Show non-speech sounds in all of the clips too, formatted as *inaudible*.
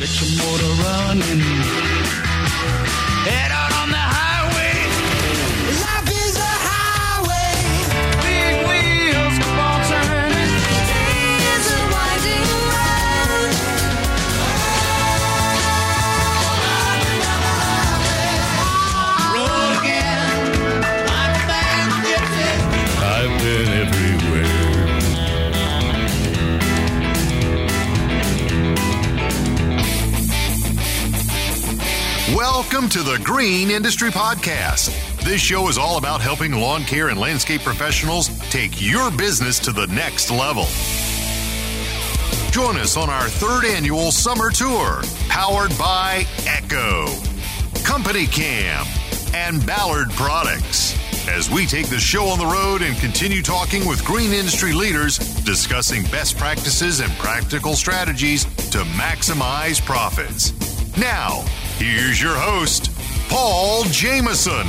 Get your motor running. Head out on the Welcome to the Green Industry Podcast. This show is all about helping lawn care and landscape professionals take your business to the next level. Join us on our third annual summer tour, powered by Echo, Company Cam, and Ballard Products. As we take the show on the road and continue talking with green industry leaders, discussing best practices and practical strategies to maximize profits. Now, here's your host, Paul Jamison.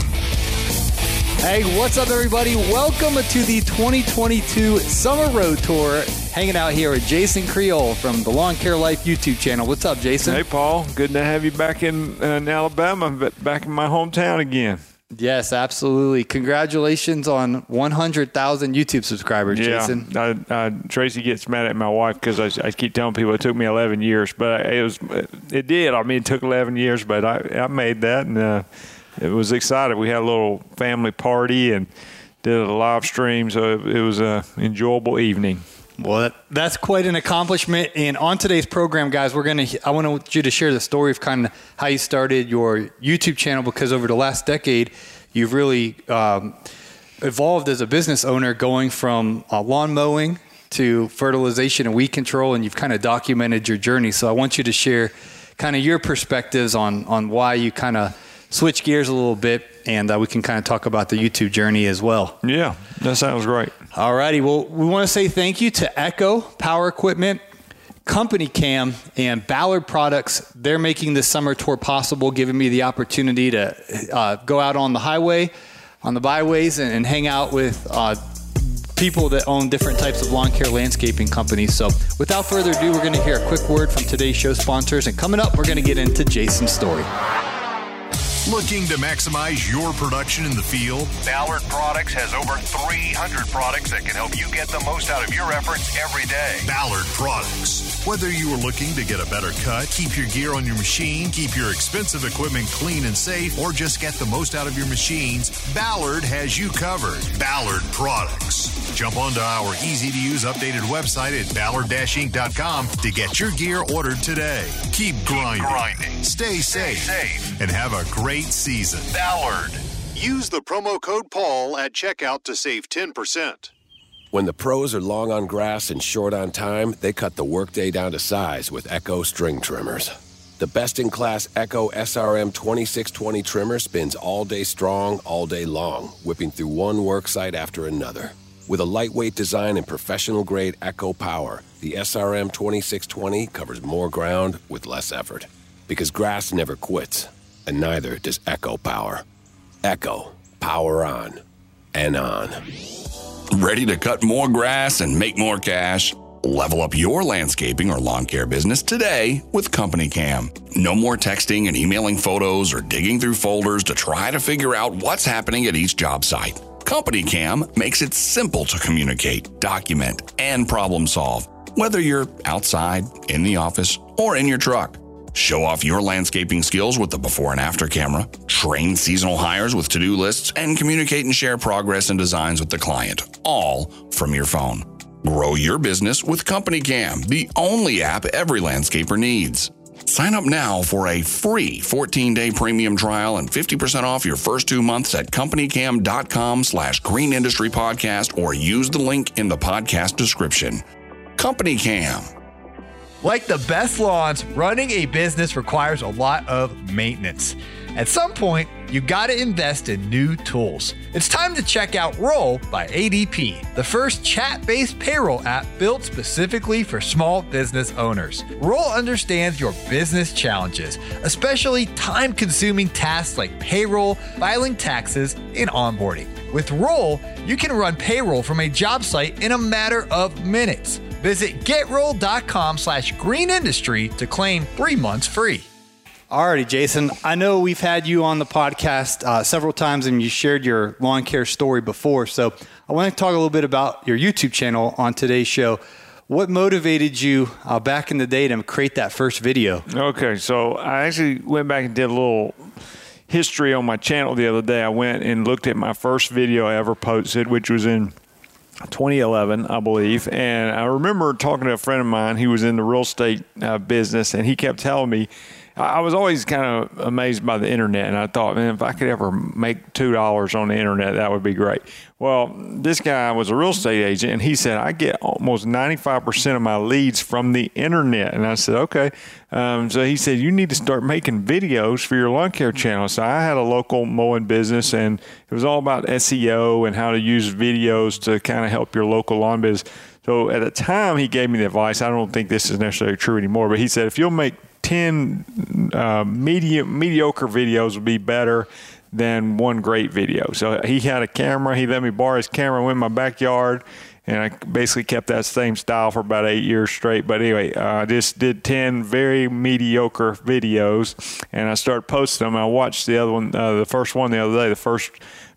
Hey, what's up, everybody? Welcome to the 2022 Summer Road Tour. Hanging out here with Jason Creel from the Lawn Care Life YouTube channel. What's up, Jason? Hey, Paul. Good to have you back in, uh, in Alabama, but back in my hometown again. Yes, absolutely. Congratulations on 100,000 YouTube subscribers, Jason. I, I, Tracy gets mad at my wife because I, I keep telling people it took me 11 years, but it was it did. I mean, it took 11 years, but I, I made that, and uh, it was exciting. We had a little family party and did a live stream, so it, it was a enjoyable evening. Well, that, that's quite an accomplishment. And on today's program, guys, we're gonna. I want you to share the story of kind of how you started your YouTube channel because over the last decade, you've really um, evolved as a business owner, going from uh, lawn mowing to fertilization and weed control, and you've kind of documented your journey. So I want you to share kind of your perspectives on on why you kind of switch gears a little bit, and uh, we can kind of talk about the YouTube journey as well. Yeah, that sounds great. All righty. Well, we want to say thank you to Echo Power Equipment, Company Cam, and Ballard Products. They're making this summer tour possible, giving me the opportunity to uh, go out on the highway, on the byways, and, and hang out with uh, people that own different types of lawn care landscaping companies. So, without further ado, we're going to hear a quick word from today's show sponsors. And coming up, we're going to get into Jason's story. Looking to maximize your production in the field? Ballard Products has over 300 products that can help you get the most out of your efforts every day. Ballard Products. Whether you are looking to get a better cut, keep your gear on your machine, keep your expensive equipment clean and safe, or just get the most out of your machines, Ballard has you covered. Ballard Products. Jump onto our easy to use updated website at ballard-inc.com to get your gear ordered today. Keep grinding, grinding. Stay, safe, safe, and have a great season. Ballard. Use the promo code Paul at checkout to save 10%. When the pros are long on grass and short on time, they cut the workday down to size with Echo string trimmers. The best in class Echo SRM 2620 trimmer spins all day strong, all day long, whipping through one work site after another. With a lightweight design and professional grade Echo power, the SRM 2620 covers more ground with less effort. Because grass never quits, and neither does Echo Power. Echo, power on and on. Ready to cut more grass and make more cash? Level up your landscaping or lawn care business today with Company Cam. No more texting and emailing photos or digging through folders to try to figure out what's happening at each job site. Company Cam makes it simple to communicate, document, and problem solve, whether you're outside, in the office, or in your truck. Show off your landscaping skills with the before and after camera, train seasonal hires with to do lists, and communicate and share progress and designs with the client, all from your phone. Grow your business with Company Cam, the only app every landscaper needs. Sign up now for a free 14-day premium trial and 50% off your first two months at companycam.com slash green industry podcast or use the link in the podcast description. Company Cam. Like the best lawns, running a business requires a lot of maintenance. At some point, you gotta invest in new tools. It's time to check out Roll by ADP, the first chat based payroll app built specifically for small business owners. Roll understands your business challenges, especially time consuming tasks like payroll, filing taxes, and onboarding. With Roll, you can run payroll from a job site in a matter of minutes. Visit getroll.com slash green industry to claim three months free. Alrighty, Jason. I know we've had you on the podcast uh, several times and you shared your lawn care story before. So I want to talk a little bit about your YouTube channel on today's show. What motivated you uh, back in the day to create that first video? Okay, so I actually went back and did a little history on my channel the other day. I went and looked at my first video I ever posted, which was in 2011, I believe. And I remember talking to a friend of mine who was in the real estate uh, business, and he kept telling me, I was always kind of amazed by the internet, and I thought, man, if I could ever make two dollars on the internet, that would be great. Well, this guy was a real estate agent, and he said I get almost ninety-five percent of my leads from the internet, and I said, okay. Um, so he said you need to start making videos for your lawn care channel. So I had a local mowing business, and it was all about SEO and how to use videos to kind of help your local lawn business. So at the time, he gave me the advice. I don't think this is necessarily true anymore, but he said if you'll make 10 uh, mediocre videos would be better than one great video. So he had a camera. He let me borrow his camera, went in my backyard, and I basically kept that same style for about eight years straight. But anyway, uh, I just did 10 very mediocre videos, and I started posting them. I watched the other one, uh, the first one the other day, the first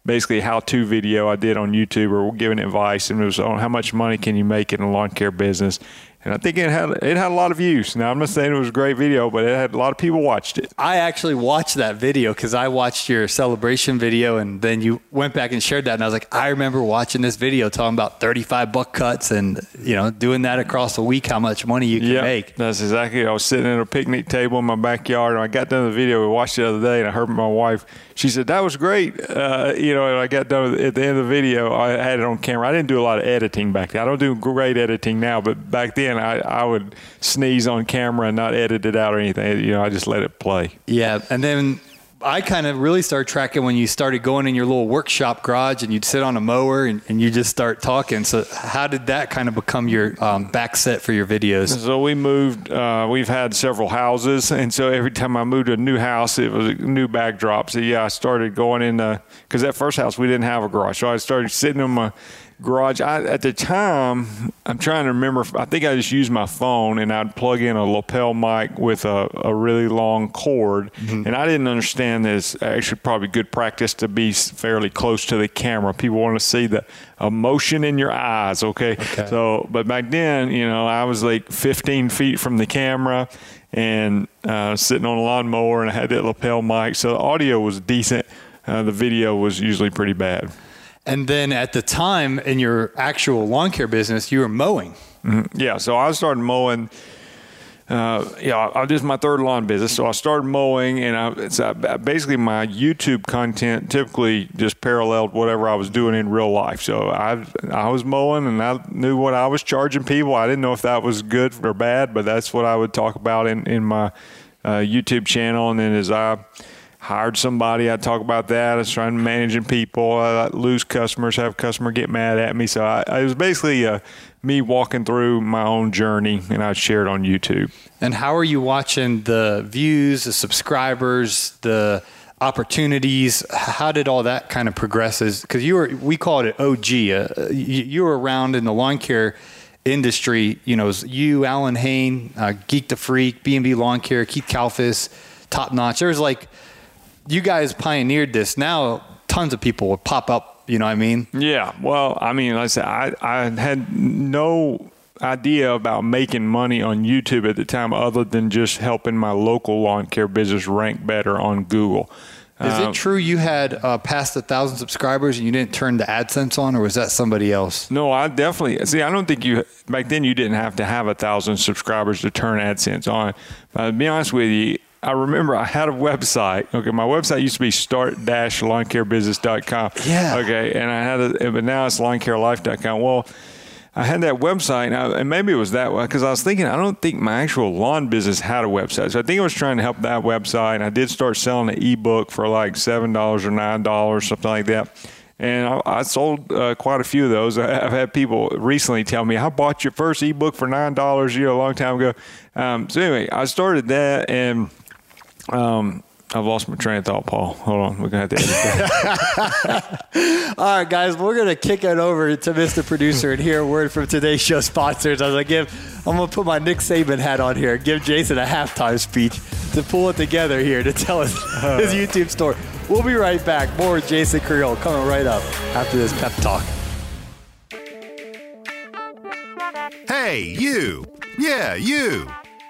basically how-to video I did on YouTube or giving advice, and it was on how much money can you make in a lawn care business. And I think it had it had a lot of views. Now I'm not saying it was a great video, but it had a lot of people watched it. I actually watched that video because I watched your celebration video, and then you went back and shared that, and I was like, I remember watching this video talking about 35 buck cuts and you know doing that across a week, how much money you can Yeah, make. that's exactly. I was sitting at a picnic table in my backyard, and I got done with the video. We watched it the other day, and I heard my wife. She said that was great. Uh, you know, and I got done with, at the end of the video. I had it on camera. I didn't do a lot of editing back then. I don't do great editing now, but back then I, I would sneeze on camera and not edit it out or anything. You know, I just let it play. Yeah, and then I kind of really started tracking when you started going in your little workshop garage and you'd sit on a mower and, and you just start talking. So how did that kind of become your um, back set for your videos? So we moved. Uh, we've had several houses, and so every time I moved to a new house, it was a new backdrop. So yeah, I started going in because that first house we didn't have a garage, so I started sitting in my garage. I, at the time, I'm trying to remember. I think I just used my phone and I'd plug in a lapel mic with a, a really long cord, and I didn't understand that it's actually probably good practice to be fairly close to the camera. People want to see the emotion in your eyes. Okay, Okay. so but back then, you know, I was like 15 feet from the camera and uh, sitting on a lawnmower, and I had that lapel mic, so the audio was decent. Uh, the video was usually pretty bad. And then at the time in your actual lawn care business, you were mowing. Yeah, so I started mowing. Uh, yeah, I this is my third lawn business. So I started mowing, and I, it's uh, basically my YouTube content typically just paralleled whatever I was doing in real life. So I I was mowing, and I knew what I was charging people. I didn't know if that was good or bad, but that's what I would talk about in in my uh, YouTube channel. And then as I hired somebody. I talk about that. I was trying to managing people. I lose customers, have customer get mad at me. So I, I it was basically uh, me walking through my own journey, and I shared on YouTube. And how are you watching the views, the subscribers, the opportunities? How did all that kind of progress? Because you were, we call it OG. Uh, you, you were around in the lawn care industry. You know, you, Allyn Hane, uh, Geek the Freak, B&B Lawn Care, Keith Kalfas, Top Notch. There was like, you guys pioneered this. Now tons of people would pop up. You know what I mean? Yeah. Well, I mean, like I said, I, I had no idea about making money on YouTube at the time other than just helping my local lawn care business rank better on Google. Is Um, it true you had uh, passed a thousand subscribers and you didn't turn the AdSense on, or was that somebody else? No, I definitely see. I don't think you back then you didn't have to have a thousand subscribers to turn AdSense on. But to be honest with you, I remember I had a website. Okay, my website used to be start-lawncarebusiness.com. Yeah. Okay, and I had a, but now it's lawncarelife.com. Well. I had that website, and, I, and maybe it was that way because I was thinking I don't think my actual lawn business had a website, so I think I was trying to help that website. And I did start selling an ebook for like seven dollars or nine dollars, something like that. And I, I sold uh, quite a few of those. I- I've had people recently tell me, "I bought your first ebook for nine dollars, you know, a long time ago." Um, so anyway, I started that, and um, I've lost my train of thought, Paul. Hold on, we're gonna have to edit that. *laughs* All right, guys, we're gonna kick it over to Mr. Producer and hear a word from today's show sponsors. As I give, I'm gonna put my Nick Saban hat on here. Give Jason a halftime speech to pull it together here to tell us his YouTube story. We'll be right back. More with Jason Creel coming right up after this pep talk. Hey, you! Yeah, you!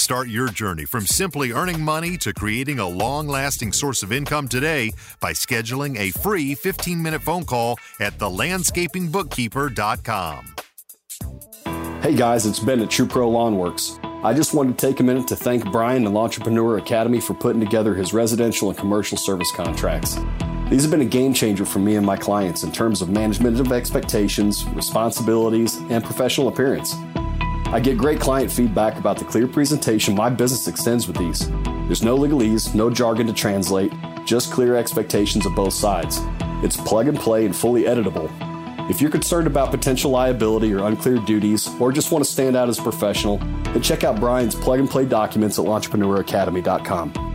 Start your journey from simply earning money to creating a long lasting source of income today by scheduling a free 15 minute phone call at thelandscapingbookkeeper.com. Hey guys, it's Ben at True Pro Lawn Works. I just wanted to take a minute to thank Brian and Entrepreneur Academy for putting together his residential and commercial service contracts. These have been a game changer for me and my clients in terms of management of expectations, responsibilities, and professional appearance. I get great client feedback about the clear presentation my business extends with these. There's no legalese, no jargon to translate, just clear expectations of both sides. It's plug and play and fully editable. If you're concerned about potential liability or unclear duties, or just want to stand out as a professional, then check out Brian's plug and play documents at entrepreneuracademy.com.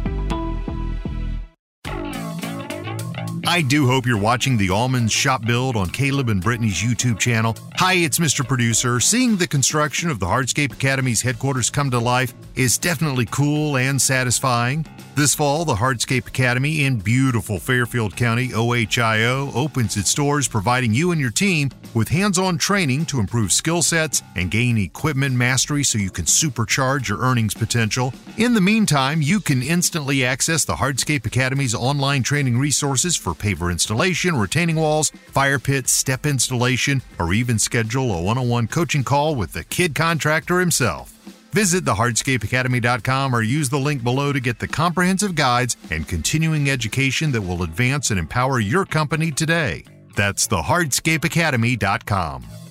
I do hope you're watching the Almonds Shop Build on Caleb and Brittany's YouTube channel. Hi, it's Mr. Producer. Seeing the construction of the Hardscape Academy's headquarters come to life is definitely cool and satisfying. This fall, the Hardscape Academy in beautiful Fairfield County, OHIO, opens its doors, providing you and your team with hands on training to improve skill sets and gain equipment mastery so you can supercharge your earnings potential. In the meantime, you can instantly access the Hardscape Academy's online training resources for paver installation, retaining walls, fire pits, step installation, or even schedule a one on one coaching call with the kid contractor himself. Visit thehardscapeacademy.com or use the link below to get the comprehensive guides and continuing education that will advance and empower your company today. That's thehardscapeacademy.com.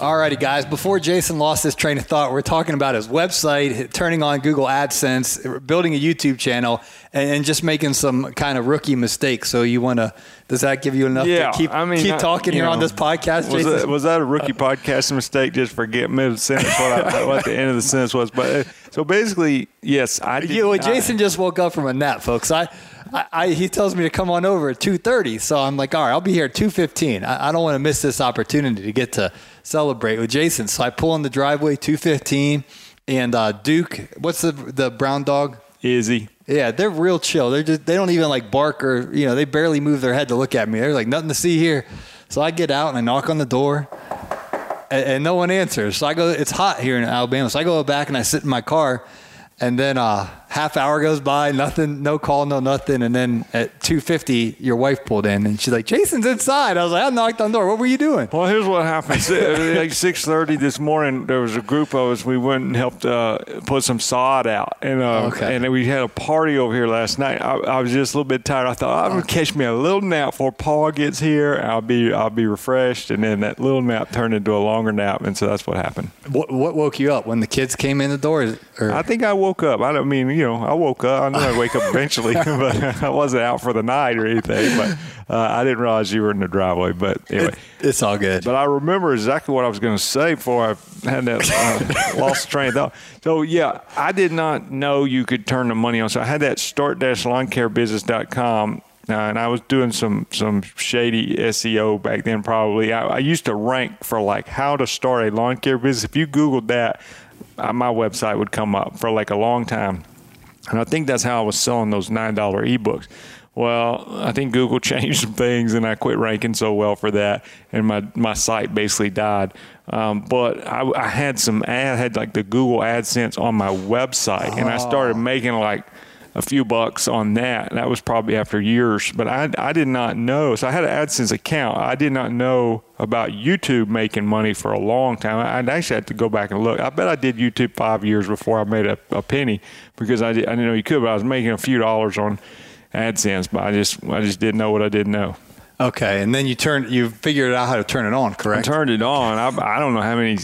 Alrighty, guys. Before Jason lost his train of thought, we're talking about his website, turning on Google AdSense, building a YouTube channel, and, and just making some kind of rookie mistake. So you want to? Does that give you enough Yeah, to keep I mean, keep I- talking here on this podcast, Was Jason? that, was that a rookie *laughs* podcast mistake? Just forget mid sentence what, I, what the end of the sentence was. But uh, so basically, yes, I did. You know, I- Jason just woke up from a nap, folks. I, I, I he tells me to come on over at two thirty, so I'm like, all right, I'll be here at two fifteen. I, I don't want to miss this opportunity to get to celebrate with Jason. So I pull in the driveway two fifteen, and uh, Duke, what's the the brown dog? Izzy. Yeah, they're real chill. They're just they don't even like bark or you know they barely move their head to look at me. They're like nothing to see here. So I get out and I knock on the door, and, and no one answers. So I go. It's hot here in Alabama, so I go back and I sit in my car, and then uh, half hour goes by, nothing, no call, no nothing, and then at two fifty, your wife pulled in and she's like, "Jason's inside." I was like, "I knocked on the door. What were you doing?" Well, here's what happened. Like *laughs* six thirty this morning, there was a group of us. We went and helped uh, put some sod out, and uh, Okay. and we had a party over here last night. I, I was just a little bit tired. I thought I'm gonna catch me a little nap before Paul gets here. I'll be I'll be refreshed, and then that little nap turned into a longer nap, and so that's what happened. What, what woke you up when the kids came in the door? Or, I think I woke up. I don't mean you know I woke up. I knew I'd wake up eventually, *laughs* but I wasn't out for the night or anything. But uh, I didn't realize you were in the driveway. But anyway. it's all good. But I remember exactly what I was going to say before I had that uh, *laughs* lost train of thought. So yeah, I did not know you could turn the money on. So I had that start-lawncarebusiness.com. Uh, and I was doing some some shady SEO back then. Probably I, I used to rank for like how to start a lawn care business. If you Googled that, uh, my website would come up for like a long time. And I think that's how I was selling those nine dollar ebooks. Well, I think Google *laughs* changed some things, and I quit ranking so well for that, and my my site basically died. Um, but I, I had some ad, I had like the Google AdSense on my website, and I started making like a few bucks on that. That was probably after years, but I, I did not know. So I had an AdSense account. I did not know about YouTube making money for a long time. I'd actually had to go back and look. I bet I did YouTube five years before I made a, a penny because I, did, I didn't know you could, but I was making a few dollars on AdSense, but I just I just didn't know what I didn't know. Okay, and then you turned, you figured out how to turn it on, correct? I turned it on. I, I don't know how many.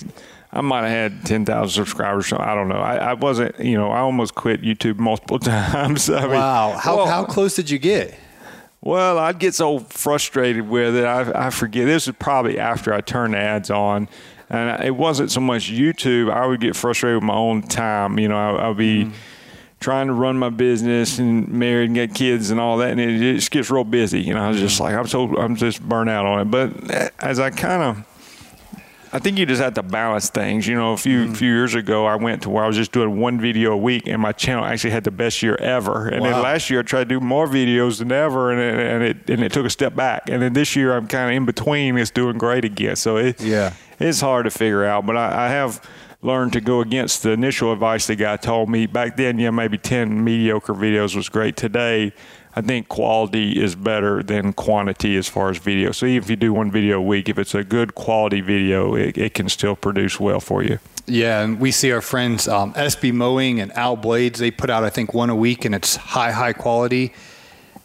I might have had ten thousand subscribers. So I don't know. I, I wasn't. You know, I almost quit YouTube multiple *laughs* times. I mean, wow, how well, how close did you get? Well, I'd get so frustrated with it. I, I forget. This is probably after I turned the ads on. And it wasn't so much YouTube. I would get frustrated with my own time. You know, I, I'll be mm-hmm. trying to run my business and married and get kids and all that. And it, it just gets real busy. You know, I was just mm-hmm. like, I'm so, I'm just burnt out on it. But eh, as I kind of, I think you just have to balance things. You know, a few mm-hmm. few years ago, I went to where I was just doing one video a week, and my channel actually had the best year ever. And then last year, I tried to do more videos than ever, and it, and it and it took a step back. And then this year, I'm kind of in between. It's doing great again. So it Yeah. it's hard to figure out. But I, I have learned to go against the initial advice the guy told me back then. Yeah, maybe ten mediocre videos was great. Today. I think quality is better than quantity as far as video. So even if you do one video a week, if it's a good quality video, it, it can still produce well for you. Yeah, and we see our friends um, SB Mowing and Al Blades. They put out I think one a week, and it's high high quality,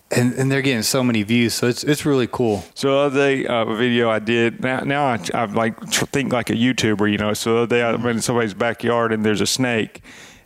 and and they're getting so many views. So it's it's really cool. So the other day, uh, a video I did. Now, now I, I like think like a YouTuber, you know. So the other day I'm in somebody's backyard and there's a snake,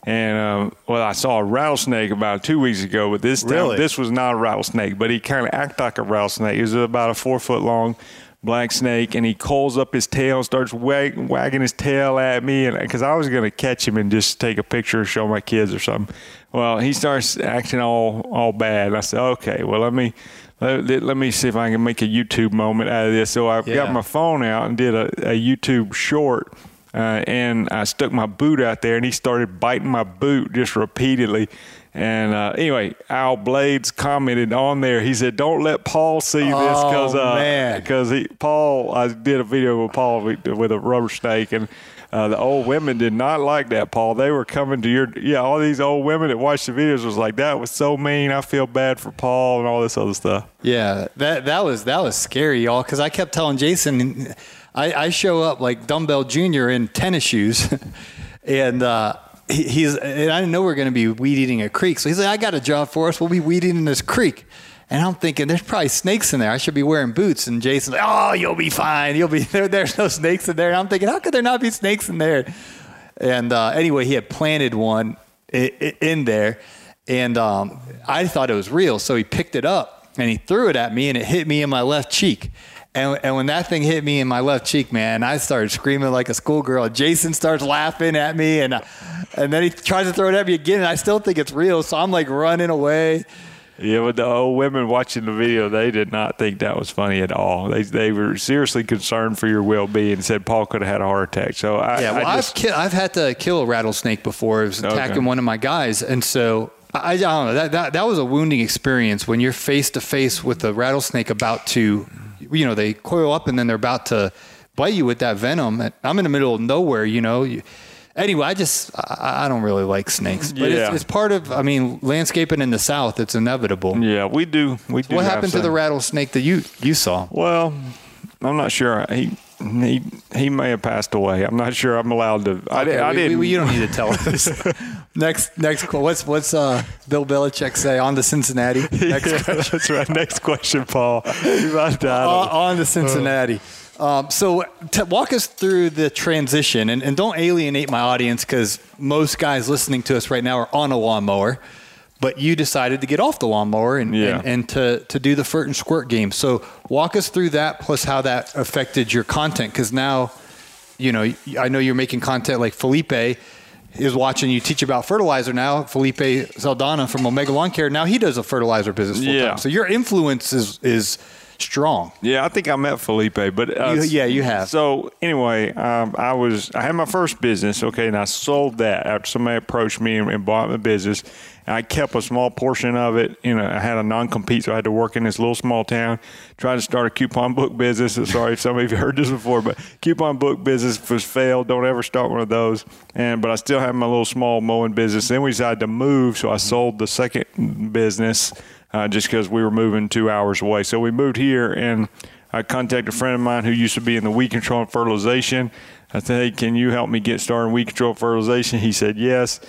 and um, well, I saw a rattlesnake about two weeks ago, but this time Really? this was not a rattlesnake, but he kind of acted like a rattlesnake. It was about a four foot long black snake, and he coils up his tail, and starts wag, wagging his tail at me, and because I was gonna catch him and just take a picture, and show my kids or something. Well, he starts acting all all bad. I said, okay, well let me. Let, let- let me see if I can make a YouTube moment out of this. So I Yeah. got my phone out and did a, a YouTube short, uh, and I stuck my boot out there, and he started biting my boot just repeatedly. And uh, anyway, Al Blades commented on there. He said, "Don't let Paul see this because Oh, uh, because he Paul. I did a video with Paul with, with a rubber snake, and uh, the old women did not like that. Paul, they were coming to your yeah. All these old women that watched the videos was like, that was so mean. I feel bad for Paul and all this other stuff. Yeah, that that was that was scary, y'all. Because I kept telling Jason, I, I show up like dumbbell junior in tennis shoes, *laughs* and uh, he, he's and I didn't know we are going to be weed eating a creek. So he's like, I got a job for us. We'll be weed eating this creek. And I'm thinking, there's probably snakes in there. I should be wearing boots. And Jason's like, Oh, you'll be fine. You'll be *laughs* there. There's no snakes in there. And I'm thinking, how could there not be snakes in there? And uh, anyway, he had planted one in there, and um, I thought it was real. So he picked it up and he threw it at me, and it hit me in my left cheek. And, and when that thing hit me in my left cheek, man, I started screaming like a schoolgirl. Jason starts laughing at me, and and then he tries to throw it at me again, and I still think it's real. So I'm like running away. Yeah, but the old women watching the video, they did not think that was funny at all. They they were seriously concerned for your well being said Paul could have had a heart attack. So I, Yeah, well, I I've ki- I've had to kill a rattlesnake before. It was attacking Okay. one of my guys, and so I, I don't know that, that that was a wounding experience when you're face to face with a rattlesnake about to, you know, they coil up and then they're about to bite you with that venom. I'm in the middle of nowhere, you know. You, anyway, I just I, don't really like snakes, but Yeah. it's, it's part of. I mean, landscaping in the South, it's inevitable. yeah, we do. We do. What happened to the rattlesnake that you you saw? Well, I'm not sure. He he he may have passed away. I'm not sure. I'm allowed to. I, Okay, did, I we- didn't. we- you don't need to tell *laughs* us. next, next. qu- What's what's uh, Bill Belichick say on to Cincinnati? *laughs* Next Yeah, question. *laughs* that's right. Next question, Paul. You about died. on, on to Cincinnati. Um, so, t- walk us through the transition, and, and don't alienate my audience because most guys listening to us right now are on a lawnmower, but you decided to get off the lawnmower and, Yeah. and, and to, to do the Fert and Squirt game. So, walk us through that, plus how that affected your content, because now, you know, I know you're making content like Felipe is watching you teach about fertilizer now. Felipe Saldana from Omega Lawn Care now he does a fertilizer business full time. Yeah. So your influence is is strong. Yeah, I think I met Felipe, but uh, You- yeah, you have. So anyway, um, I was I had my first business, okay, and I sold that after somebody approached me and, and bought my business. And I kept a small portion of it. You know, I had a non compete, so I had to work in this little small town. Tried to start a coupon book business. *laughs* Sorry if some of you heard this before, but coupon book business was failed. Don't ever start one of those. And but I still had my little small mowing business. Then we decided to move, so I sold the second business uh, just because we were moving two hours away. So we moved here, and I contacted a friend of mine who used to be in the weed control and fertilization. I said, "Hey, can you help me get started in weed control and fertilization?" He said, "Yes."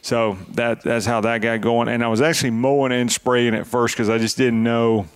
So that that's how that got going. And I was actually mowing and spraying at first because I just didn't know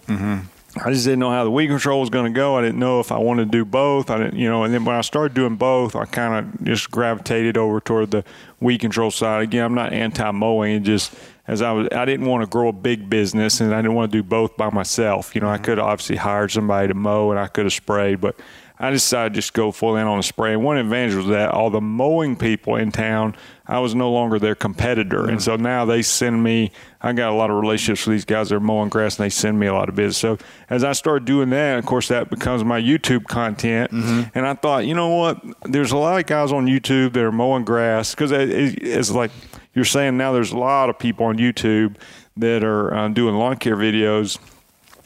I just didn't know how the weed control was going to go. I didn't know if I wanted to do both. I didn't, you know. And then when I started doing both, I kind of just gravitated over toward the weed control side. Again, I'm not anti mowing. It just as I was, I didn't want to grow a big business, and I didn't want to do both by myself. You know, I mm-hmm. could have obviously hired somebody to mow, and I could have sprayed, but I decided to just go full in on the spray. And one advantage was that all the mowing people in town, I was no longer their competitor. And mm-hmm. so now they send me, I got a lot of relationships with these guys that are mowing grass and they send me a lot of business. So as I started doing that, of course, that becomes my YouTube content. Mm-hmm. And I thought, you know what? There's a lot of guys on YouTube that are mowing grass because it, it- it's like you're saying now there's a lot of people on YouTube that are uh, doing lawn care videos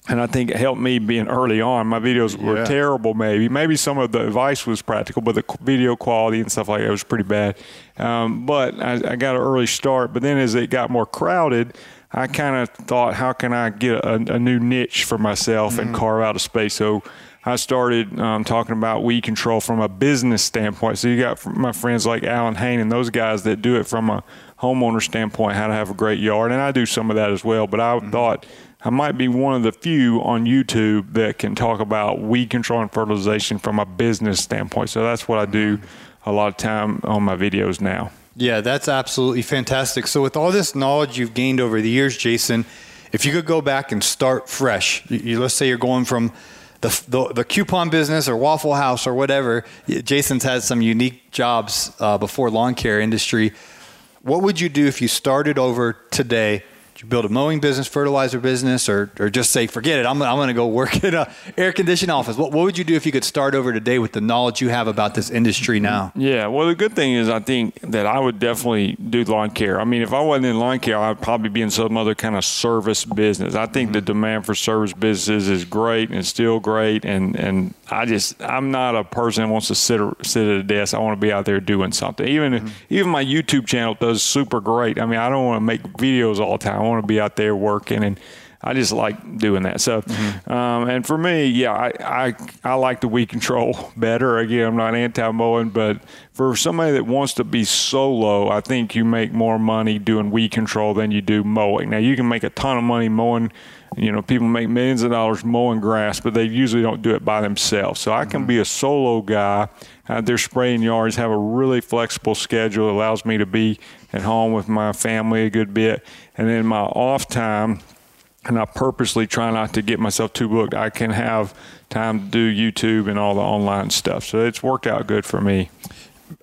and I think it helped me being early on. My videos were Yeah. terrible, maybe. Maybe some of the advice was practical, but the video quality and stuff like that was pretty bad. Um, but I, I got an early start. But then as it got more crowded, I kind of thought, how can I get a, a new niche for myself and carve out a space? So I started um, talking about weed control from a business standpoint. So you got my friends like Allyn Hane and those guys that do it from a homeowner standpoint, how to have a great yard. And I do some of that as well. But I thought I might be one of the few on YouTube that can talk about weed control and fertilization from a business standpoint. So that's what I do a lot of time on my videos now. Yeah, that's absolutely fantastic. So, with all this knowledge you've gained over the years, Jason, if you could go back and start fresh, you, you- let's say you're going from the, the, the coupon business or Waffle House or whatever, Jason's had some unique jobs uh, before lawn care industry. What would you do if you started over today? You build a mowing business, fertilizer business, or, or just say, forget it, I'm, I'm going to go work *laughs* in a air conditioned office? What, what would you do if you could start over today with the knowledge you have about this industry now? Yeah, well, the good thing is, I think that I would definitely do lawn care. I mean, if I wasn't in lawn care, I'd probably be in some other kind of service business. I think the mm-hmm. demand for service businesses is great and still great. And, and I just, I'm not a person that wants to sit sit at a desk. I want to be out there doing something. Even mm-hmm. even my YouTube channel does super great. I mean, I don't want to make videos all the time. Want to be out there working and. I just like doing that. So, um, and for me, yeah, I, I I like the weed control *laughs* better. Again, I'm not anti mowing, but for somebody that wants to be solo, I think you make more money doing weed control than you do mowing. Now, you can make a ton of money mowing. You know, people make millions of dollars mowing grass, but they usually don't do it by themselves. So I can be a solo guy out there spraying yards, have a really flexible schedule, allows me to be at home with my family a good bit, and then my off time and I purposely try not to get myself too booked. I can have time to do YouTube and all the online stuff. So it's worked out good for me.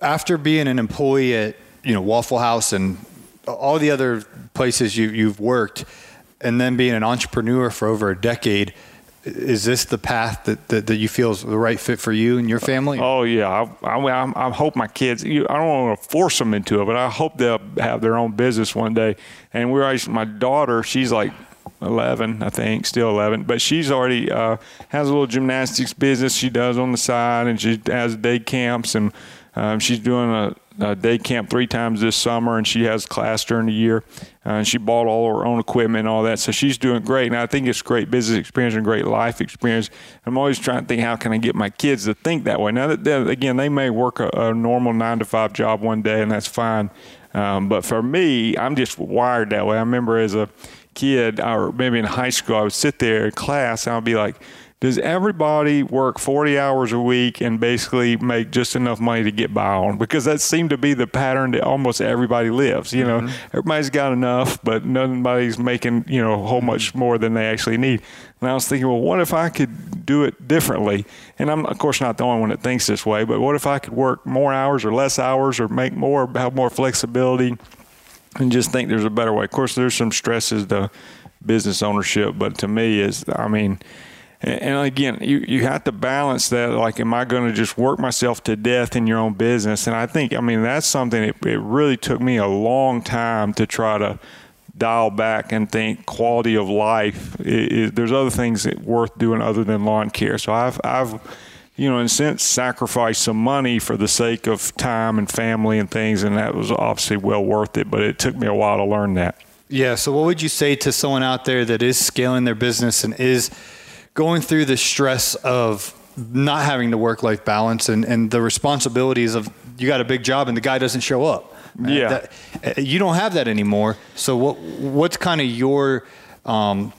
after being an employee at you know Waffle House and all the other places you, you've worked, and then being an entrepreneur for over a decade, is this the path that, that, that you feel is the right fit for you and your family? Oh yeah, I, I, I- hope my kids. You, I don't want to force them into it, but I hope they'll have their own business one day. And we're my daughter, she's like 11, I think, still 11, but she's already uh, has a little gymnastics business she does on the side, and she has day camps, and um, she's doing a, a day camp three times this summer, and she has class during the year. Uh, and she bought all her own equipment and all that, so she's doing great. And I think it's great business experience and great life experience. I'm always trying to think how can I get my kids to think that way. Now that that- again, they may work a, a normal nine to five job one day, and that's fine. Um, but for me, I'm just wired that way. I remember as a kid, or maybe in high school, I would sit there in class and I'd be like, does everybody work 40 hours a week and basically make just enough money to get by on? Because that seemed to be the pattern that almost everybody lives. You know, mm-hmm. everybody's got enough, but nobody's making, you know, a whole mm-hmm. much more than they actually need. And I was thinking, well, what if I could do it differently? And I'm, of course, not the only one that thinks this way, but what if I could work more hours or less hours or make more, have more flexibility? and just think there's a better way. Of course, there's some stresses to business ownership, but to me, is I mean, and again, you you have to balance that. Like, am I going to just work myself to death in your own business? And I think, I mean, that's something. It, it really took me a long time to try to dial back and think quality of life. i i there's other things that worth doing other than lawn care. So I've I've you know, in a sense, sacrificed some money for the sake of time and family and things, and that was obviously well worth it. But it took me a while to learn that. Yeah. So, what would you say to someone out there that is scaling their business and is going through the stress of not having the work life balance and, and the responsibilities of you got a big job and the guy doesn't show up? Yeah. that- you don't have that anymore. So, what what's kind of your um,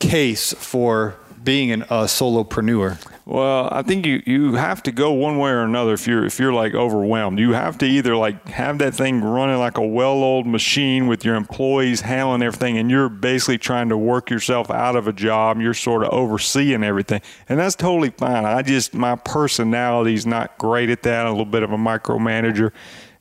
case for being an, a solopreneur? Well, I think you, you have to go one way or another if you're if you're like overwhelmed. You have to either like have that thing running like a well-oiled machine with your employees handling everything, and you're basically trying to work yourself out of a job. You're sort of overseeing everything, and that's totally fine. I just my personality's not great at that. A little bit of a micromanager.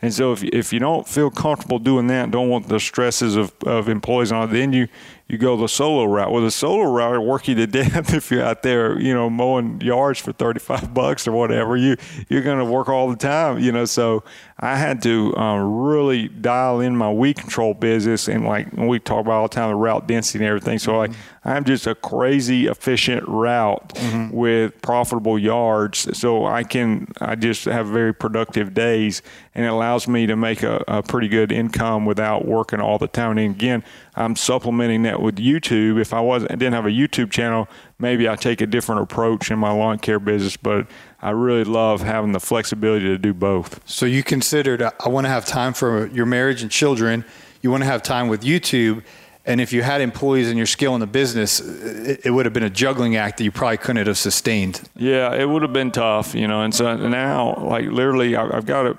And so if, if you don't feel comfortable doing that, don't want the stresses of, of employees on all, then you, you go the solo route. Well, the solo route will work you to *laughs* death if you're out there, you know, mowing yards for 35 bucks or whatever. You, you're going to work all the time, you know. So I had to um, really dial in my weed control business. And like we talk about all the time, the route density and everything. So like I'm just a crazy efficient route with profitable yards. So I can, I just have very productive days and it allows me to make a, a pretty good income without working all the time. And again, I'm supplementing that with YouTube. If I wasn't, didn't have a YouTube channel, maybe I take a different approach in my lawn care business. But I really love having the flexibility to do both. So you considered, uh, I want to have time for your marriage and children. You want to have time with YouTube. And if you had employees and your skill in the business, it, it would have been a juggling act that you probably couldn't have sustained. Yeah, it would have been tough, you know. And so now, like literally, I- I've got a,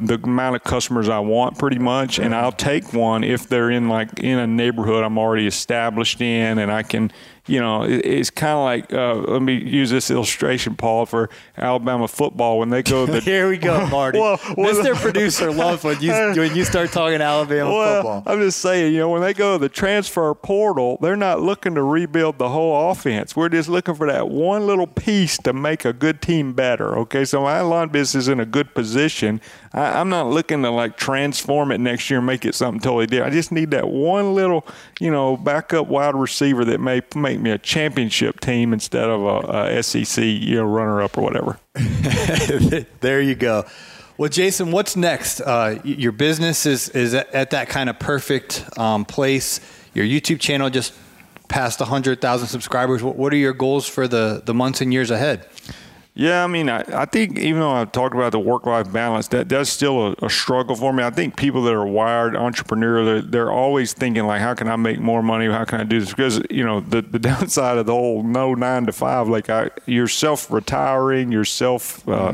the amount of customers I want pretty much, and I'll take one if they're in like in a neighborhood I'm already established in, and I can, you know, it, it's kind of like uh, let me use this illustration, Paul, for Alabama football when they go to *laughs* the Here we go, *laughs* Marty. Well, Mr. *laughs* Producer loves when you when you start talking Alabama well, football. I'm just saying, you know, when they go to the transfer portal, they're not looking to rebuild the whole offense. We're just looking for that one little piece to make a good team better. Okay, so my lawn business is in a good position. I, I'm not looking to like transform it next year and make it something totally different. I just need that one little, you know, backup wide receiver that may make me a championship team instead of a, a SEC, you know, runner up or whatever. *laughs* there you go. Well, Jason, what's next? Uh, your business is is at at that kind of perfect um, place. Your YouTube channel just passed 100,000 subscribers. What, what are your goals for the, the months and years ahead? Yeah, I mean, I, I think even though I've talked about the work life balance, that that's still a, a struggle for me. I think people that are wired entrepreneur, they're, they're always thinking like, how can I make more money? How can I do this? Because you know, the, the *laughs* downside of the whole no nine to five, like I, you're self retiring, you're self, uh,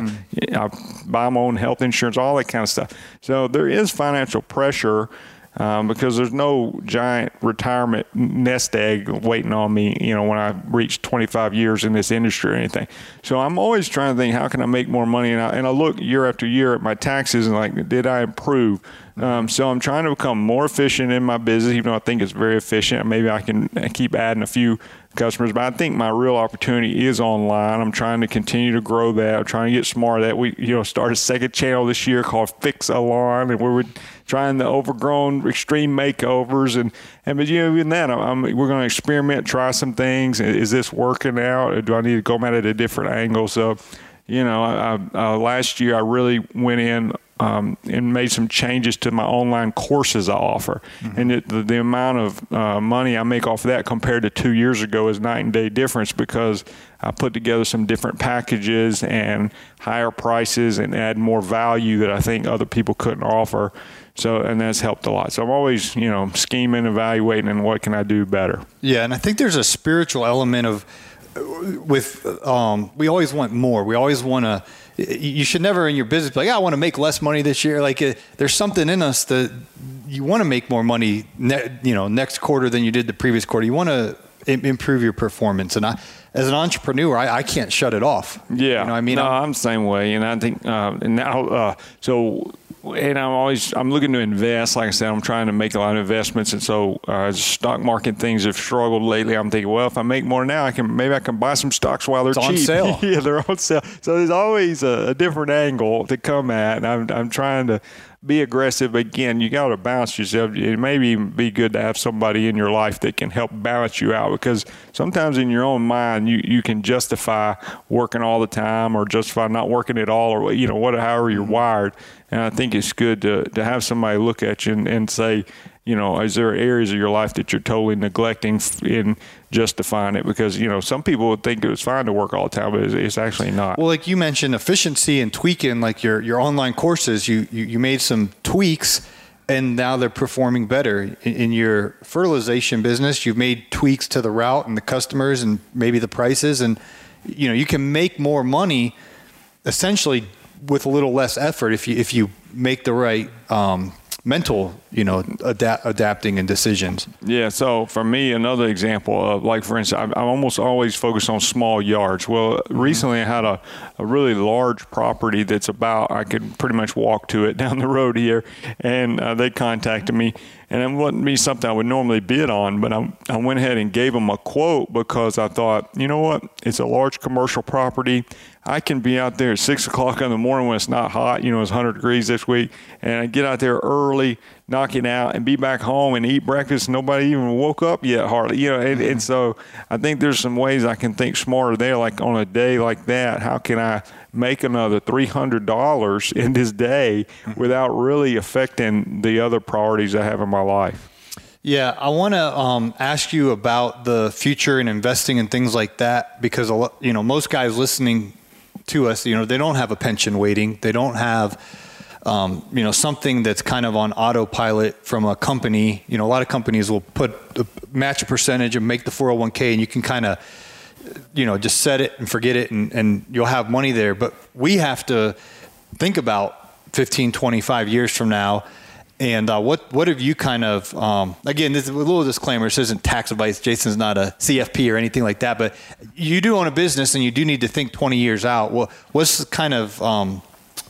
I buy my own health insurance, all that kind of stuff. So there is financial pressure um, because there's no giant retirement nest egg waiting on me, you know, when I reach 25 years in this industry or anything. So I'm always trying to think, how can I make more money? And I, and I look year after year at my taxes and like, did I improve? Um, so I'm trying to become more efficient in my business, even though I think it's very efficient. Maybe I can keep adding a few customers, but I think my real opportunity is online. I'm trying to continue to grow that. I'm trying to get smart at that. We, you know, start a second channel this year called Fix Alarm, and we were trying the overgrown extreme makeovers, and and but you know even that, I'm, we're going to experiment, try some things. Is this working out? Or do I need to go at it at a different angle? So, you know, I, I, uh, last year I really went in um, and made some changes to my online courses I offer. And it, the, the amount of uh, money I make off of that compared to two years ago is night and day difference because I put together some different packages and higher prices and add more value that I think other people couldn't offer. So, and that's helped a lot. So I'm always, you know, scheming, evaluating, and what can I do better. Yeah, and I think there's a spiritual element of with um, we always want more. We always want to. You should never in your business be like, "Yeah, I want to make less money this year. Like, uh, there's something in us that you want to make more money, ne- you know, next quarter than you did the previous quarter. You want to Im- improve your performance. And I, as an entrepreneur, I, I can't shut it off. Yeah, you know, what I mean, no, I'm- I'm the same way, and I think uh, now uh, so. And I'm always I'm looking to invest. Like I said, I'm trying to make a lot of investments, and so uh, stock market things have struggled lately. I'm thinking, well, if I make more now, I can maybe I can buy some stocks while they're It's on cheap. sale. *laughs* yeah, they're on sale. So there's always a, a different angle to come at, and I'm I'm trying to be aggressive. But again, you got to balance yourself. It may even be good to have somebody in your life that can help balance you out because sometimes in your own mind you, you can justify working all the time or justify not working at all or you know what however you're mm-hmm. wired. And I think it's good to to have somebody look at you and, and say, you know, is there areas of your life that you're totally neglecting in justifying it? Because you know some people would think it was fine to work all the time, but it's, it's actually not. Well, like you mentioned, efficiency and tweaking, like your your online courses, you you, you made some tweaks, and now they're performing better in, in your fertilization business. You've made tweaks to the route and the customers and maybe the prices, and you know you can make more money essentially with a little less effort if you if you make the right um, mental you know adapt, adapting and decisions. Yeah, so for me, another example of like, for instance, I'm, almost always focused on small yards. Well, recently I had a, a really large property that's about, I could pretty much walk to it *laughs* down the road here, and uh, they contacted me. And it wouldn't be something I would normally bid on, but I, I went ahead and gave them a quote because I thought, you know what? It's a large commercial property. I can be out there at six o'clock in the morning when it's not hot. You know, it's 100 degrees this week, and I get out there early, knock it out, and be back home and eat breakfast. Nobody even woke up yet, hardly. You know, and, and so I think there's some ways I can think smarter there. Like on a day like that, how can I make another $300 in this day without really affecting the other priorities I have in my life? Yeah, I want to um, ask you about the future and investing and things like that because a lot, you know most guys listening to us, you know, they don't have a pension waiting, they don't have um, you know something that's kind of on autopilot from a company. You know, a lot of companies will put match a percentage and make the 401k, and you can kind of you know just set it and forget it, and, and you'll have money there. But we have to think about 15, 25 years from now and uh, what what have you kind of um, again? This is a little disclaimer. This isn't tax advice. Jason's not a CFP or anything like that. But you do own a business, and you do need to think 20 years out. Well, what's kind of um,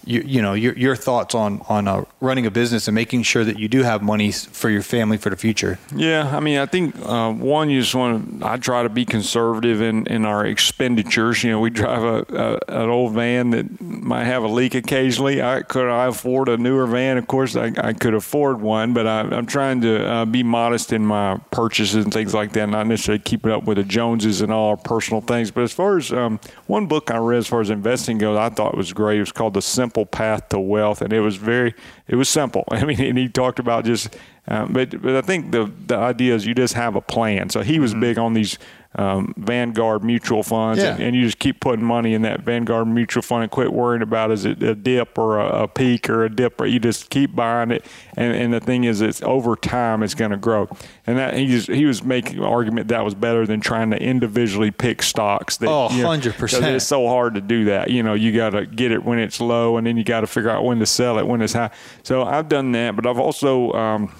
you, you know your, your thoughts on on uh, running a business and making sure that you do have money for your family for the future? Yeah, I mean, I think uh, one, you just want to. I try to be conservative in, in our expenditures. You know, we drive a, a an old van that might have a leak occasionally. I could I afford a newer van? Of course, I, I could afford one, but I, I'm trying to uh, be modest in my purchases and things like that. Not necessarily keeping up with the Joneses and all our personal things. But as far as um, one book I read as far as investing goes, I thought was great. It was called The Simple Path to Wealth, and it was very it was simple. *laughs* I mean, and he talked about just, um, but but I think the the idea is you just have a plan. So he was big on these um, Vanguard mutual funds, and, Yeah. and you just keep putting money in that Vanguard mutual fund and quit worrying about is it a dip or a, a peak or a dip, or you just keep buying it. And, and the thing is, it's over time it's going to grow. And that he just, he was making an argument that was better than trying to individually pick stocks. That, Oh, 100%. 'cause It's so hard to do that. You know, you got to get it when it's low, and then you got to figure out when to sell it when it's high. So I've done that, but I've also um,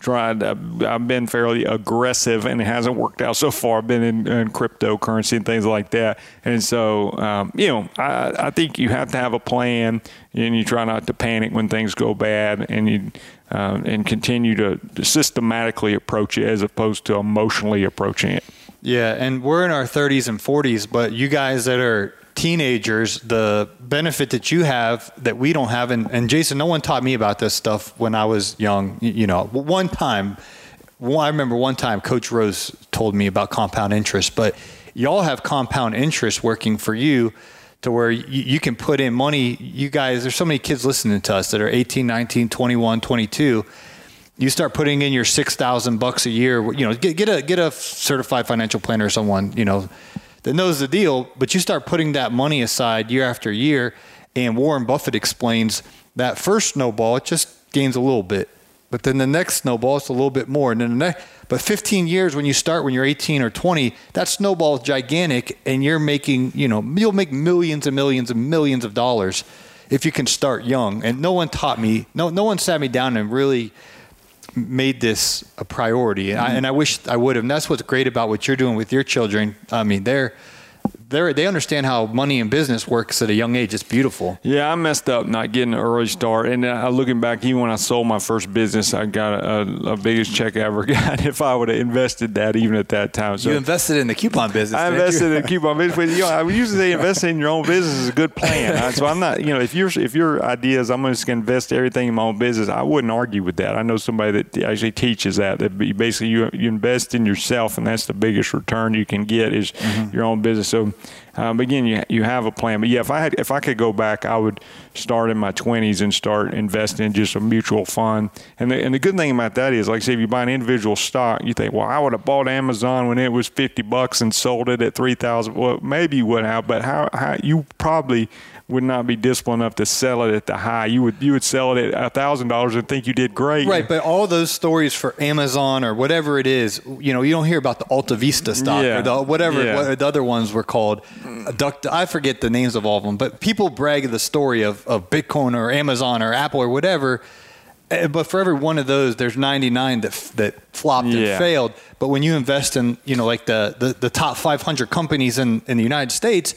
tried. Uh, I've been fairly aggressive, and it hasn't worked out so far. I've been in, in cryptocurrency and things like that, and so um, you know, I, I think you have to have a plan, and you try not to panic when things go bad, and you. Um, and continue to systematically approach it as opposed to emotionally approaching it. Yeah, and we're in our 30s and 40s, but you guys that are teenagers, the benefit that you have that we don't have, and, and Jason, no one taught me about this stuff when I was young. You, know, one time, one, I remember one time Coach Rose told me about compound interest, but y'all have compound interest working for you to where you, you can put in money. You guys, there's so many kids listening to us that are 18, 19, 21, 22 you start putting in your six thousand bucks a year. You know, get get a get a certified financial planner or someone you know that knows the deal. But you start putting that money aside year after year. And Warren Buffett explains that first snowball it just gains a little bit, but then the next snowball it's a little bit more, and then the next. But 15 years when you start when you're 18 or 20, that snowball is gigantic, and you're making you know you'll make millions and millions and millions of dollars if you can start young. And no one taught me, no no one sat me down and really made this a priority, and I, mm-hmm. and I wish I would have. And that's what's great about what you're doing with your children. I mean, they're they they understand how money and business works at a young age. It's beautiful. Yeah, I messed up not getting an early start. And uh, looking back, even when I sold my first business, I got a, a biggest check I ever *laughs* got if I would have invested that even at that time. So you invested in the coupon business. I didn't you? invested in the coupon business. But, you know, I would usually say investing in your own business is a good plan. So I'm not, you know, if your if your idea is I'm just going to invest everything in my own business, I wouldn't argue with that. I know somebody that actually teaches that. That basically you, you invest in yourself, and that's the biggest return you can get is Mm-hmm. your own business. So Um, but again, you you have a plan. But yeah, if I had if I could go back, I would start in my 20s and start investing in just a mutual fund. And the, and the good thing about that is, like I say, if you buy an individual stock, you think, well, I would have bought Amazon when it was 50 bucks and sold it at 3,000. Well, maybe you would have, but how, how you probably would not be disciplined enough to sell it at the high. You would you would sell it at a thousand dollars and think you did great. Right, but all those stories for Amazon or whatever it is, you know, you don't hear about the Alta Vista stock Yeah. or the whatever Yeah. what the other ones were called. Duct, I forget the names of all of them, but people brag the story of, of Bitcoin or Amazon or Apple or whatever. Eh, But for every one of those, there's 99 that that flopped Yeah. and failed. But when you invest in, you know, like the the, the top 500 companies in, in the United States,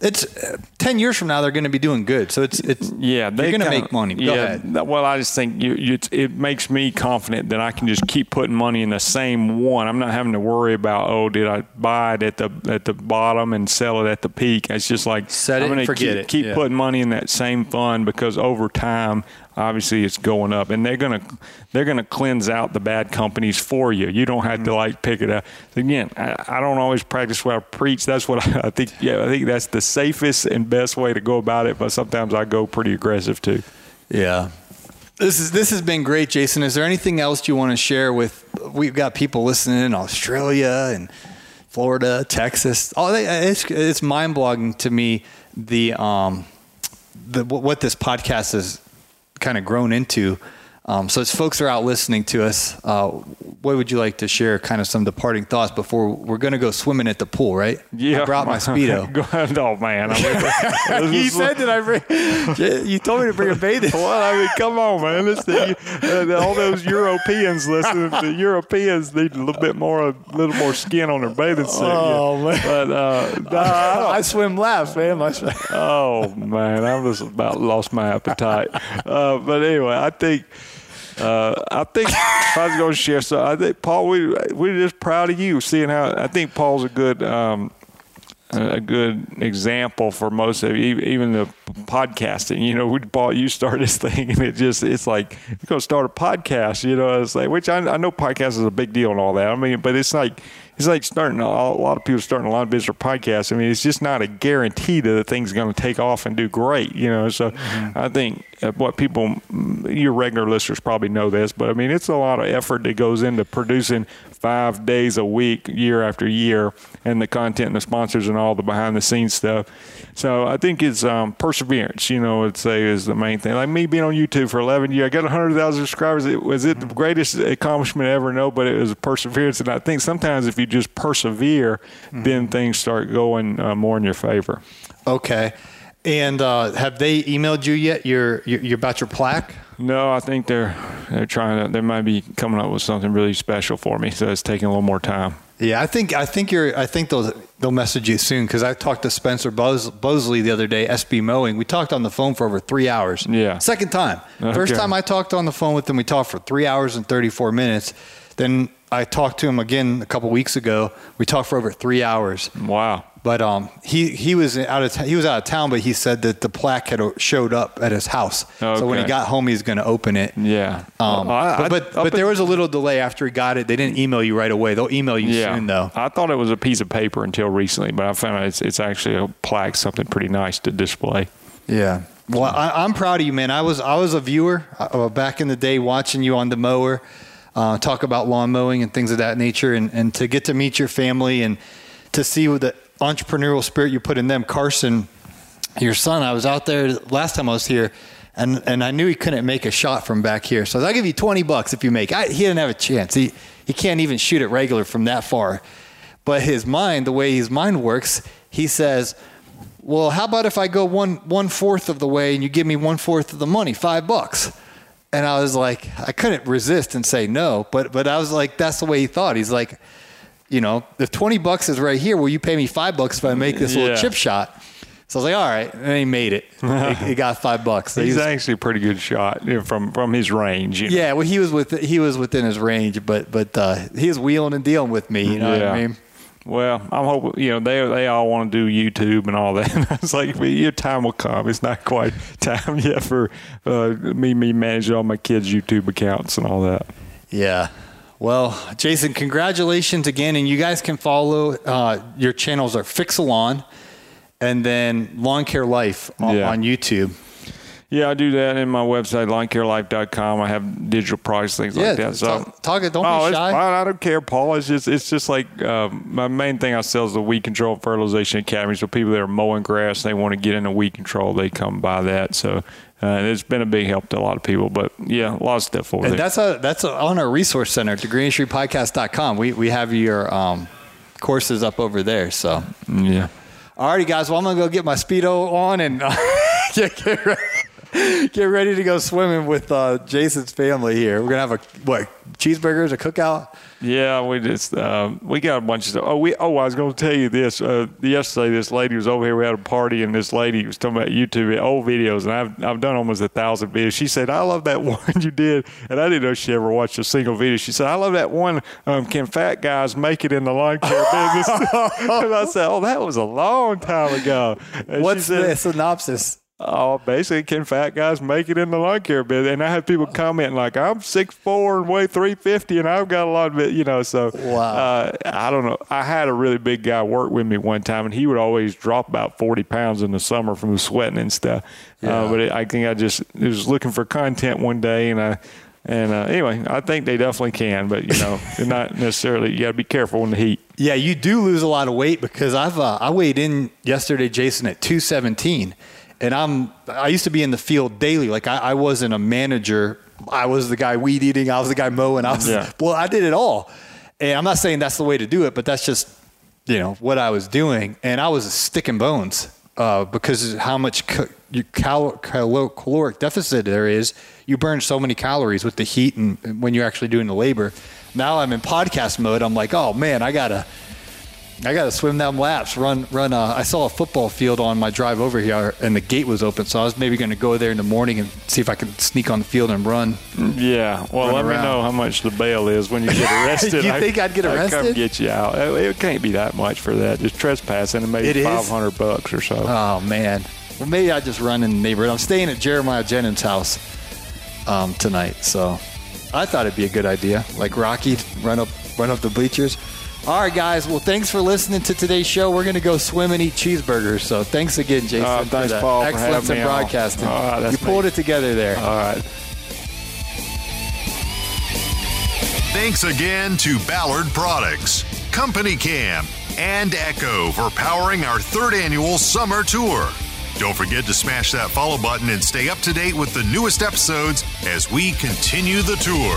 it's uh, 10 years from now they're going to be doing good. So it's it's Yeah, they're going to make money. Go yeah, ahead. Well, I just think you, you, it's- it makes me confident that I can just keep putting money in the same one. I'm not having to worry about oh, did I buy it at the at the bottom and sell it at the peak? It's just like Set I'm gonna keep, it. Keep Yeah. putting money in that same fund because over time, obviously, it's going up, and they're gonna they're gonna cleanse out the bad companies for you. You don't have to like pick it up. Again, I, I don't always practice what I preach. That's what I, *laughs* I think. Yeah, I think that's the safest and best way to go about it. But sometimes I go pretty aggressive too. Yeah. This is this has been great, Jason. Is there anything else you want to share with? We've got people listening in Australia and Florida, Texas. Oh, it's it's mind blogging to me the um the what this podcast has kind of grown into. Um, so as folks are out listening to us, uh, what would you like to share? Kind of some departing thoughts before we're going to go swimming at the pool, right? Yeah, I brought my *laughs* speedo. *laughs* Go ahead. Oh man, *laughs* you said that I bring. You told me to bring a bathing. Well, I mean, come on, man. Listen, you, uh, all those Europeans listening. The Europeans need a little bit more, a little more skin on their bathing suit. Oh, yeah. man. But uh, nah, I I swim laps, man. I oh man, I was about lost my appetite. Uh, but anyway, I think. Uh, I think I was going to share, so I think Paul, we we're just proud of you seeing how I think Paul's a good um, a good example for most of you, even the podcasting. You know, we Paul, you start this thing, and it just it's like you're going to start a podcast. You know, it's like which I, I know podcast is a big deal and all that. I mean, but it's like it's like starting a, a lot of people starting a lot of business or podcasts. I mean, it's just not a guarantee that the thing's going to take off and do great. You know, so I think uh, what people, your regular listeners probably know this, but I mean, it's a lot of effort that goes into producing five days a week, year after year, and the content and the sponsors and all the behind the scenes stuff. So I think it's um, perseverance. You know, I'd say is the main thing. Like me being on YouTube for 11 years, I got 100,000 subscribers. It was it the greatest accomplishment ever? No, but it was perseverance. And I think sometimes if you just persevere, then things start going uh, more in your favor. Okay. And uh, have they emailed you yet? Your, your, your about your plaque? No, I think they're they're trying to. They might be coming up with something really special for me. So it's taking a little more time. Yeah, I think I think you're. I think they'll they'll message you soon because I talked to Spencer Bos- Bosley the other day, SB Mowing. We talked on the phone for over three hours. Yeah. second time. First time I talked on the phone with him, we talked for three hours and thirty four minutes. Then I talked to him again a couple weeks ago. We talked for over three hours. Wow. But um, he he was out of t- he was out of town, but he said that the plaque had showed up at his house. So when he got home, he's going to open it. Yeah. Um, Well, I- I- but but, up but there was a little delay after he got it. They didn't email you right away. They'll email you Yeah. soon, though. I thought it was a piece of paper until recently, but I found out it's, it's actually a plaque, something pretty nice to display. Yeah. Well, I, I'm proud of you, man. I was I was a viewer uh, back in the day, watching you on the mower, uh, talk about lawn mowing and things of that nature, and, and to get to meet your family and to see what the entrepreneurial spirit you put in them. Carson, your son, I was out there last time I was here. And, and I knew he couldn't make a shot from back here, so I'll give you twenty bucks if you make. I, he didn't have a chance. He he can't even shoot it regular from that far. But his mind, the way his mind works, he says, well, how about if I go one one fourth of the way and you give me one fourth of the money, five bucks? And I was like, I couldn't resist and say no, but but I was like, that's the way he thought. He's like, you know, if twenty bucks is right here, will you pay me five bucks if I make this little chip shot? So I was like, all right, and he made it. *laughs* he, he got five bucks. So he He's was- actually a pretty good shot from from his range. You know? yeah, well, he was with he was within his range, but but uh, he was wheeling and dealing with me. You know what I mean? Well, I'm hoping you know they they all want to do YouTube and all that. And *laughs* I was like, well, your time will come. It's not quite *laughs* time yet for uh, me me managing all my kids' YouTube accounts and all that. Yeah. Well, Jason, congratulations again, and you guys can follow uh, your channels are Fixalon and then Lawn Care Life on, Yeah. on YouTube. Yeah, I do that in my website, lawncarelife.com. I have digital products, things Yeah, like that. So talk- talk it- don't be oh, it's shy. fine. I don't care, Paul. It's just it's just like um, my main thing I sell is the weed control fertilization academy. So people that are mowing grass, they want to get into weed control, they come by that. So uh, it's been a big help to a lot of people. But yeah, a lot of stuff over And there. that's a, that's a, on our resource center, thegreenstreetpodcast.com. We we have your um, courses up over there. So yeah. Alrighty, guys. Well, I'm gonna go get my speedo on and uh, *laughs* get, get, ready, *laughs* get ready to go swimming with uh, Jason's family here. We're gonna have a what cheeseburgers, a cookout. Yeah, we just um, we got a bunch of stuff. Oh, we oh, I was going to tell you this. Uh, yesterday, this lady was over here. We had a party, and this lady was talking about YouTube old videos, and I've I've done almost a thousand videos. She said, "I love that *laughs* one you did," and I didn't know she ever watched a single video. She said, "I love that one. Um, can fat guys make it in the lawn care business?" *laughs* and I said, "Oh, that was a long time ago." And she What's said, the synopsis? Oh, basically, can fat guys make it in the lawn care business? And I have people commenting like, "I'm 6'4 and weigh 350, and I've got a lot of it," you know. So, Wow. uh, I don't know. I had a really big guy work with me one time, and he would always drop about 40 pounds in the summer from the sweating and stuff. Yeah. Uh, but it, I think I just was looking for content one day, and I. And uh, anyway, I think they definitely can, but you know, they're not *laughs* necessarily. You got to be careful in the heat. Yeah, you do lose a lot of weight because I've uh, I weighed in yesterday, Jason, at 217, and I'm I used to be in the field daily. Like I, I wasn't a manager. I was the guy weed eating. I was the guy mowing. I was Yeah. well, I did it all. And I'm not saying that's the way to do it, but that's just you know what I was doing, and I was sticking bones uh, because of how much ca- cal- cal- caloric deficit there is. You burn so many calories with the heat and and when you're actually doing the labor. Now I'm in podcast mode. I'm like, oh man, I gotta. I got to swim them laps, run, run. Uh, I saw a football field on my drive over here, and the gate was open, so I was maybe going to go there in the morning and see if I could sneak on the field and run. Yeah, well, Run let around. me know how much the bail is when you get *laughs* arrested. You I- think I'd get arrested? I'd come get you out. It, can't be that much for that. Just trespassing and maybe five hundred bucks or so. Oh man. Well, maybe I just run in the neighborhood. I'm staying at Jeremiah Jennings' house um, tonight, so I thought it'd be a good idea. Like Rocky, run up, run up the bleachers. All right, guys. Well, thanks for listening to today's show. We're going to go swim and eat cheeseburgers. So thanks again, Jason, Uh, for thanks, that Paul, for excellence having in me on. broadcasting. All right, that's you pulled me. it together there. All right. Thanks again to Ballard Products, CompanyCam, and Echo for powering our third annual summer tour. Don't forget to smash that follow button and stay up to date with the newest episodes as we continue the tour.